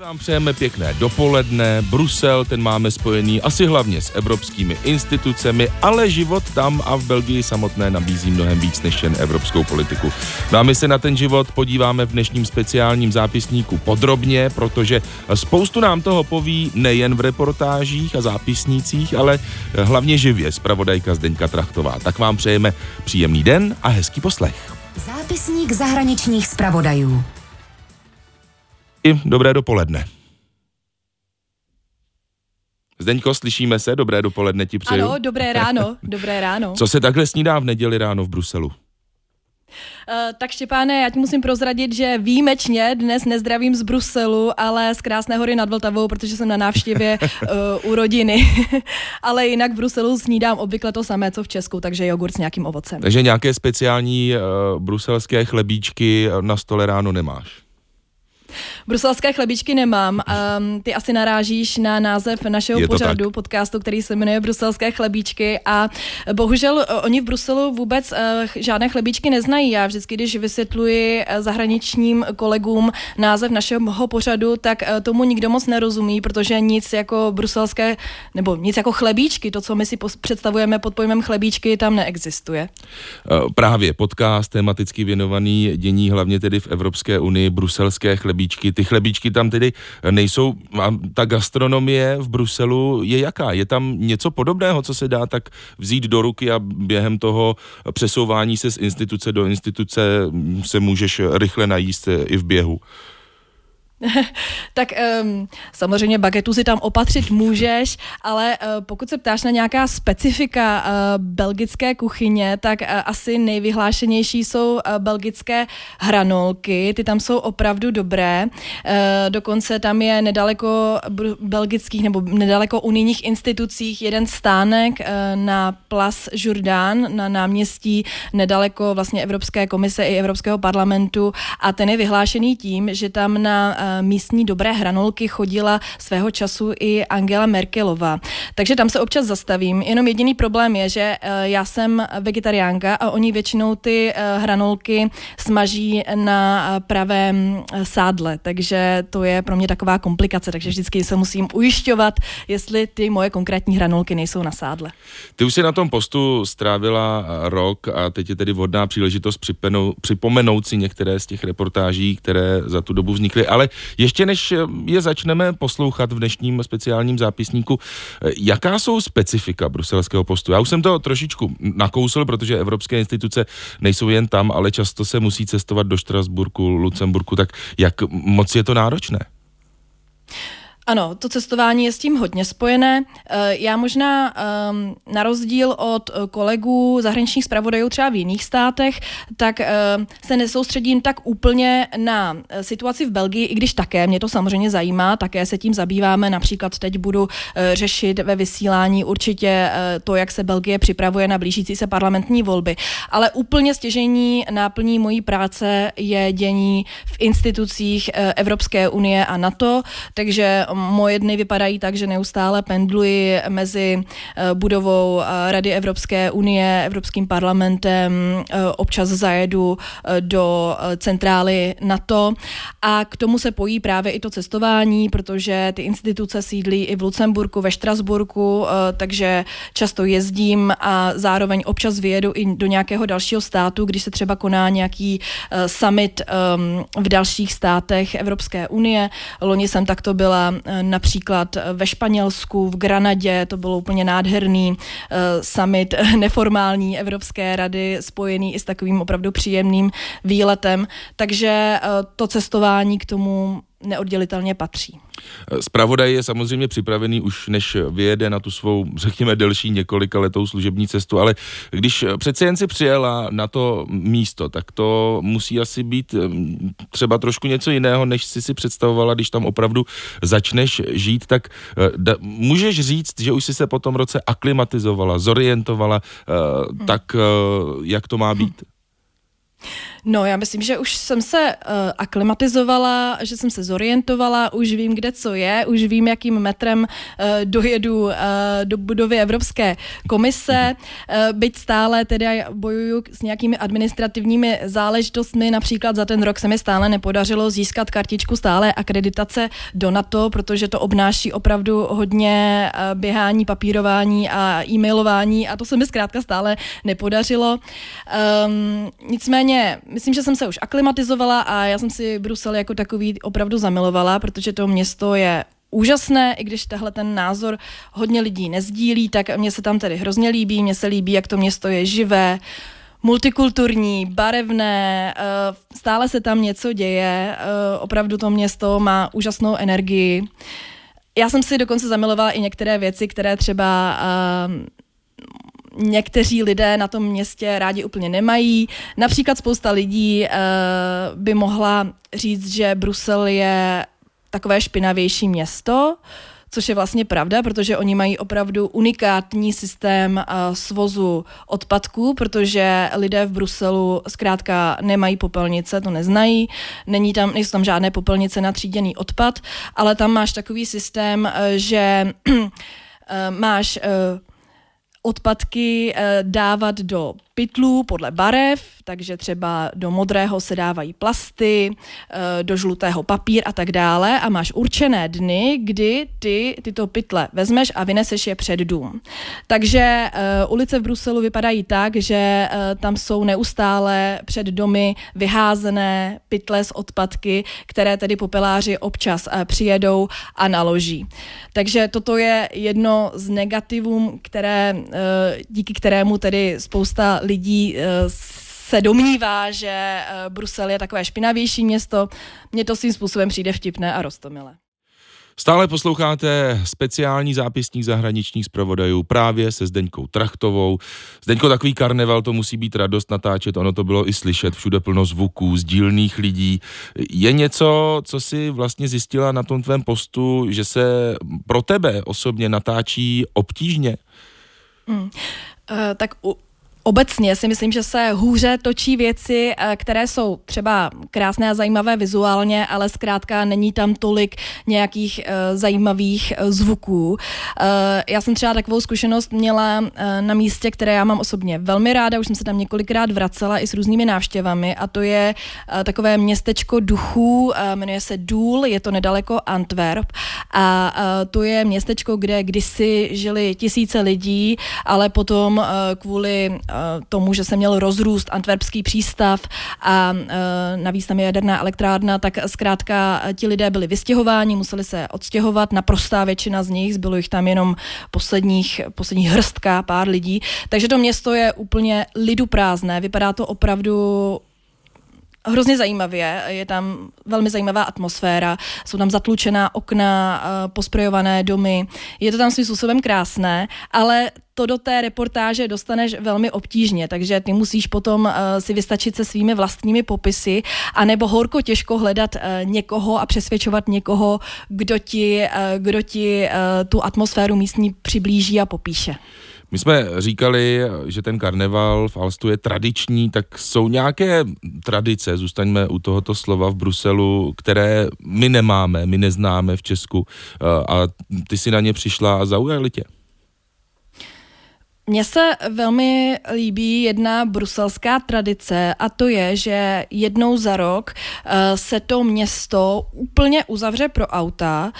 Vám přejeme pěkné dopoledne. Brusel, ten máme spojený asi hlavně s evropskými institucemi, ale život tam a v Belgii samotné nabízí mnohem víc než jen evropskou politiku. No a my se na ten život podíváme v dnešním speciálním zápisníku podrobně, protože spoustu nám toho poví nejen v reportážích a zápisnících, ale hlavně živě zpravodajka Zdeňka Trachtová. Tak vám přejeme příjemný den a hezký poslech. Zápisník zahraničních zpravodajů. I dobré dopoledne. Zdeňko, slyšíme se? Dobré dopoledne ti přeju. Ano, dobré ráno, dobré ráno. Co se takhle snídá v neděli ráno v Bruselu? Uh, tak Štěpáne, já ti musím prozradit, že výjimečně dnes nezdravím z Bruselu, ale z Krásné hory nad Vltavou, protože jsem na návštěvě uh, u rodiny. ale jinak v Bruselu snídám obvykle to samé, co v Česku, takže jogurt s nějakým ovocem. Takže nějaké speciální uh, bruselské chlebíčky na stole ráno nemáš? Bruselské chlebičky nemám. Um, ty asi narážíš na název našeho pořadu, tak. podcastu, který se jmenuje Bruselské chlebičky a bohužel uh, oni v Bruselu vůbec uh, žádné chlebičky neznají. Já vždycky, když vysvětluji zahraničním kolegům název našeho pořadu, tak uh, tomu nikdo moc nerozumí, protože nic jako bruselské, nebo nic jako chlebíčky, to, co my si představujeme pod pojmem chlebíčky, tam neexistuje. Uh, právě podcast tematicky věnovaný dění hlavně tedy v Evropské unii, bruselské chlebíčky. Ty chlebíčky tam tedy nejsou, a ta gastronomie v Bruselu je jaká? Je tam něco podobného, co se dá tak vzít do ruky a během toho přesouvání se z instituce do instituce se můžeš rychle najíst i v běhu? tak um, samozřejmě bagetu si tam opatřit můžeš, ale uh, pokud se ptáš na nějaká specifika uh, belgické kuchyně, tak uh, asi nejvyhlášenější jsou uh, belgické hranolky, ty tam jsou opravdu dobré. Uh, dokonce tam je nedaleko belgických nebo nedaleko unijních institucích jeden stánek uh, na Place Jourdan na náměstí nedaleko vlastně Evropské komise i Evropského parlamentu a ten je vyhlášený tím, že tam na uh, místní dobré hranolky chodila svého času i Angela Merkelová. Takže tam se občas zastavím. Jenom jediný problém je, že já jsem vegetariánka a oni většinou ty hranolky smaží na pravém sádle, takže to je pro mě taková komplikace, takže vždycky se musím ujišťovat, jestli ty moje konkrétní hranolky nejsou na sádle. Ty už si na tom postu strávila rok a teď je tedy vhodná příležitost připomenout si některé z těch reportáží, které za tu dobu vznikly, ale ještě než je začneme poslouchat v dnešním speciálním zápisníku, jaká jsou specifika bruselského postu? Já už jsem to trošičku nakousl, protože evropské instituce nejsou jen tam, ale často se musí cestovat do Štrasburku, Lucemburku, tak jak moc je to náročné? Ano, to cestování je s tím hodně spojené. Já možná um, na rozdíl od kolegů zahraničních zpravodajů třeba v jiných státech, tak uh, se nesoustředím tak úplně na situaci v Belgii, i když také mě to samozřejmě zajímá, také se tím zabýváme. Například teď budu řešit ve vysílání určitě to, jak se Belgie připravuje na blížící se parlamentní volby. Ale úplně stěžení náplní mojí práce je dění v institucích Evropské unie a NATO, takže moje dny vypadají tak, že neustále pendluji mezi budovou Rady Evropské unie, Evropským parlamentem, občas zajedu do centrály NATO a k tomu se pojí právě i to cestování, protože ty instituce sídlí i v Lucemburku, ve Štrasburku, takže často jezdím a zároveň občas vyjedu i do nějakého dalšího státu, když se třeba koná nějaký summit v dalších státech Evropské unie. Loni jsem takto byla například ve Španělsku, v Granadě, to bylo úplně nádherný uh, summit neformální Evropské rady, spojený i s takovým opravdu příjemným výletem. Takže to cestování k tomu neoddělitelně patří. Spravodaj je samozřejmě připravený už než vyjede na tu svou, řekněme, delší několika letou služební cestu, ale když přece jen si přijela na to místo, tak to musí asi být třeba trošku něco jiného, než si si představovala, když tam opravdu začneš žít, tak da, můžeš říct, že už si se po tom roce aklimatizovala, zorientovala, hmm. tak jak to má být? No, já myslím, že už jsem se uh, aklimatizovala, že jsem se zorientovala, už vím, kde co je, už vím, jakým metrem uh, dojedu uh, do budovy Evropské komise, uh, byť stále tedy bojuju s nějakými administrativními záležitostmi, například za ten rok se mi stále nepodařilo získat kartičku stále akreditace do NATO, protože to obnáší opravdu hodně uh, běhání, papírování a e-mailování a to se mi zkrátka stále nepodařilo. Um, nicméně myslím, že jsem se už aklimatizovala a já jsem si Brusel jako takový opravdu zamilovala, protože to město je úžasné, i když tahle ten názor hodně lidí nezdílí, tak mně se tam tedy hrozně líbí, mně se líbí, jak to město je živé, multikulturní, barevné, eh, stále se tam něco děje, eh, opravdu to město má úžasnou energii. Já jsem si dokonce zamilovala i některé věci, které třeba eh, někteří lidé na tom městě rádi úplně nemají. Například spousta lidí uh, by mohla říct, že Brusel je takové špinavější město, což je vlastně pravda, protože oni mají opravdu unikátní systém uh, svozu odpadků, protože lidé v Bruselu zkrátka nemají popelnice, to neznají, není tam, nejsou tam žádné popelnice na tříděný odpad, ale tam máš takový systém, uh, že máš odpadky dávat do pytlů podle barev, takže třeba do modrého se dávají plasty, eh, do žlutého papír a tak dále a máš určené dny, kdy ty tyto pytle vezmeš a vyneseš je před dům. Takže uh, ulice v Bruselu vypadají tak, že uh, tam jsou neustále před domy vyházené pytle s odpadky, které tedy popeláři občas přijedou a naloží. Takže toto je jedno z negativů, které, díky kterému tedy spousta lidí eh, se domnívá, že eh, Brusel je takové špinavější město. Mně to svým způsobem přijde vtipné a rostomilé. Stále posloucháte speciální zápisník zahraničních zpravodajů právě se Zdeňkou Trachtovou. Zdeňko, takový karneval, to musí být radost natáčet, ono to bylo i slyšet, všude plno zvuků, sdílných lidí. Je něco, co si vlastně zjistila na tom tvém postu, že se pro tebe osobně natáčí obtížně? Hmm. Uh, tak u, Obecně si myslím, že se hůře točí věci, eh, které jsou třeba krásné a zajímavé vizuálně, ale zkrátka není tam tolik nějakých uh, zajímavých uh, zvuků. Já jsem třeba takovou zkušenost měla na místě, které já mám osobně velmi ráda, už jsem se tam několikrát vracela i s různými návštěvami a to je takové městečko duchů, jmenuje se Důl, je to nedaleko Antwerp a to je městečko, kde kdysi žili tisíce lidí, ale potom kvůli Eh, tomu, že se měl rozrůst antwerpský přístav a eh, navíc tam je jaderná elektrárna, tak zkrátka ti lidé byli vystěhováni, museli se odstěhovat, naprostá většina z nich, bylo jich tam jenom posledních, posledních hrstka, pár lidí, takže to město je úplně lidu prázdné, vypadá to opravdu hrozně zajímavě, je tam velmi zajímavá atmosféra, jsou tam zatlučená okna, eh, posprejované domy, je to tam svým způsobem krásné, ale to do té reportáže dostaneš velmi obtížně, takže ty musíš potom uh, si vystačit se svými vlastními popisy, anebo horko těžko hledat uh, někoho a přesvědčovat někoho, kdo ti, uh, kdo ti uh, tu atmosféru místní přiblíží a popíše. My jsme říkali, že ten karneval v Alstu je tradiční, tak jsou nějaké tradice, zůstaňme u tohoto slova v Bruselu, které my nemáme, my neznáme v Česku a ty si na ně přišla a zaujali tě? Mně se velmi líbí jedna bruselská tradice a to je, že jednou za rok uh, se to město úplně uzavře pro auta.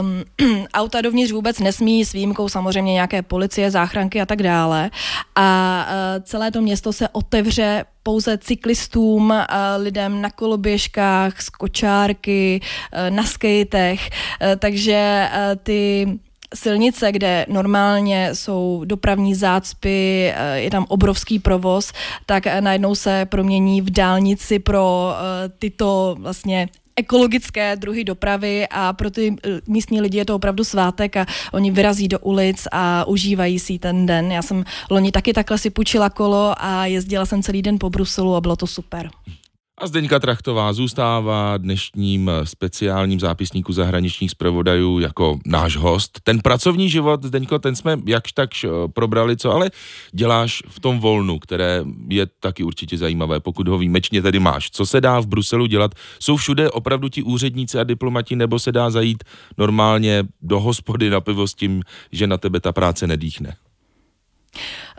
Um, auta dovnitř vůbec nesmí s výjimkou samozřejmě nějaké policie, záchranky a tak dále. A uh, celé to město se otevře pouze cyklistům, uh, lidem na koloběžkách, z kočárky, na skatech, uh, takže ty silnice, kde normálně jsou dopravní zácpy, eh, je tam obrovský provoz, tak eh, najednou se promění v dálnici pro eh, tyto vlastně ekologické druhy dopravy a pro ty místní lidi je to opravdu svátek a oni vyrazí do ulic a užívají si ten den. Já jsem loni taky takhle si půjčila kolo a jezdila jsem celý den po Bruselu a bylo to super. A Zdeňka Trachtová zůstává dnešním eh, speciálním zápisníku zahraničních zpravodajů jako náš host. Ten pracovní život, Zdeňko, ten jsme jakž takž eh, probrali, co ale děláš v tom volnu, které je taky určitě zajímavé, pokud ho výjimečně tedy máš. Co se dá v Bruselu dělat? Jsou všude opravdu ti úředníci a diplomati, nebo se dá zajít normálně do hospody na pivo s tím, že na tebe ta práce nedýchne?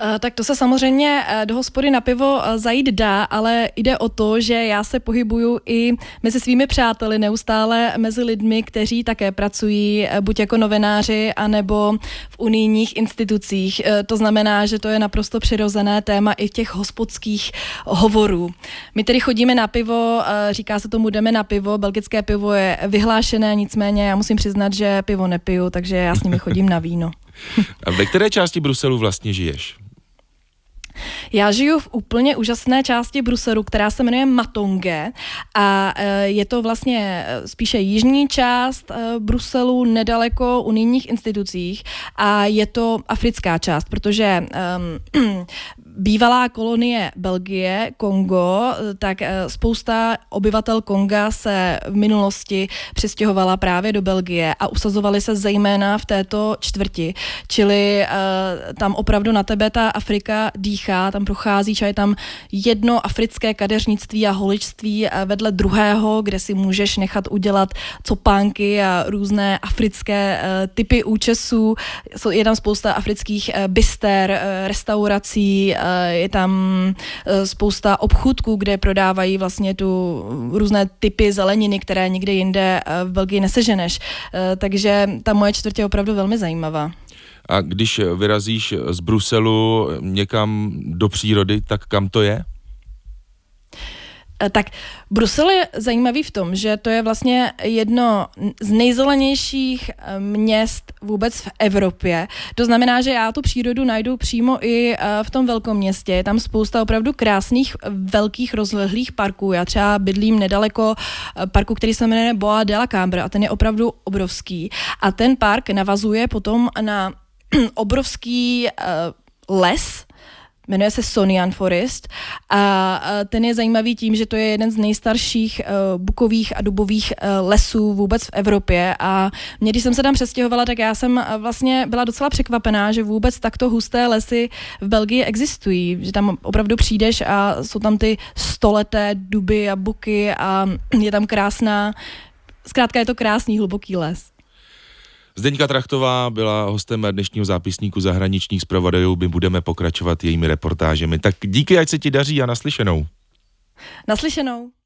Eh, tak to se samozřejmě eh, do hospody na pivo eh, zajít dá, ale jde o to, že já se pohybuju i mezi svými přáteli, neustále mezi lidmi, kteří také pracují buď jako novináři, anebo v unijních institucích. To znamená, že to je naprosto přirozené téma i v těch hospodských hovorů. My tedy chodíme na pivo, říká se tomu jdeme na pivo, belgické pivo je vyhlášené, nicméně já musím přiznat, že pivo nepiju, takže já s nimi chodím na víno. A ve které části Bruselu vlastně žiješ? Já žiju v úplně úžasné části Bruselu, která se jmenuje Matonge a e, je to vlastně e, spíše jižní část e, Bruselu, nedaleko unijních institucích a je to africká část, protože um, bývalá kolonie Belgie, Kongo, tak eh, spousta obyvatel Konga se v minulosti přestěhovala právě do Belgie a usazovali se zejména v této čtvrti. Čili uh, tam opravdu na tebe ta Afrika dýchá, tam procházíš a je tam jedno africké kadeřnictví a holičství eh, vedle druhého, kde si můžeš nechat udělat copánky a různé africké typy účesů. Je tam spousta afrických byster, restaurací, Eh, je tam eh, spousta obchůdků, kde prodávají vlastně tu různé typy zeleniny, které nikde jinde eh, v Belgii neseženeš. Takže ta moje čtvrtě je opravdu velmi zajímavá. A když vyrazíš z Bruselu někam do přírody, tak kam to je? Eh, tak Brusel je zajímavý v tom, že to je vlastně jedno z nejzelenějších eh, měst vůbec v Evropě. To znamená, že já tu přírodu najdu přímo i eh, v tom velkom městě. Je tam spousta opravdu krásných, velkých, rozlehlých parků. Já třeba bydlím nedaleko parku, který se jmenuje Boa de la Cambre a ten je opravdu obrovský. A ten park navazuje potom na obrovský les, jmenuje se Sonian Forest a ten je zajímavý tím, že to je jeden z nejstarších uh, bukových a dubových uh, lesů vůbec v Evropě a mě, když jsem se tam přestěhovala, tak já jsem uh, vlastně byla docela překvapená, že vůbec takto husté lesy v Belgii existují, že tam opravdu přijdeš a jsou tam ty stoleté duby a buky a je tam krásná, zkrátka je to krásný hluboký les. Zdeňka Trachtová byla hostem dnešního zápisníku zahraničních zpravodajů. My budeme pokračovat jejími reportážemi. Tak díky, ať se ti daří a naslyšenou. Naslyšenou.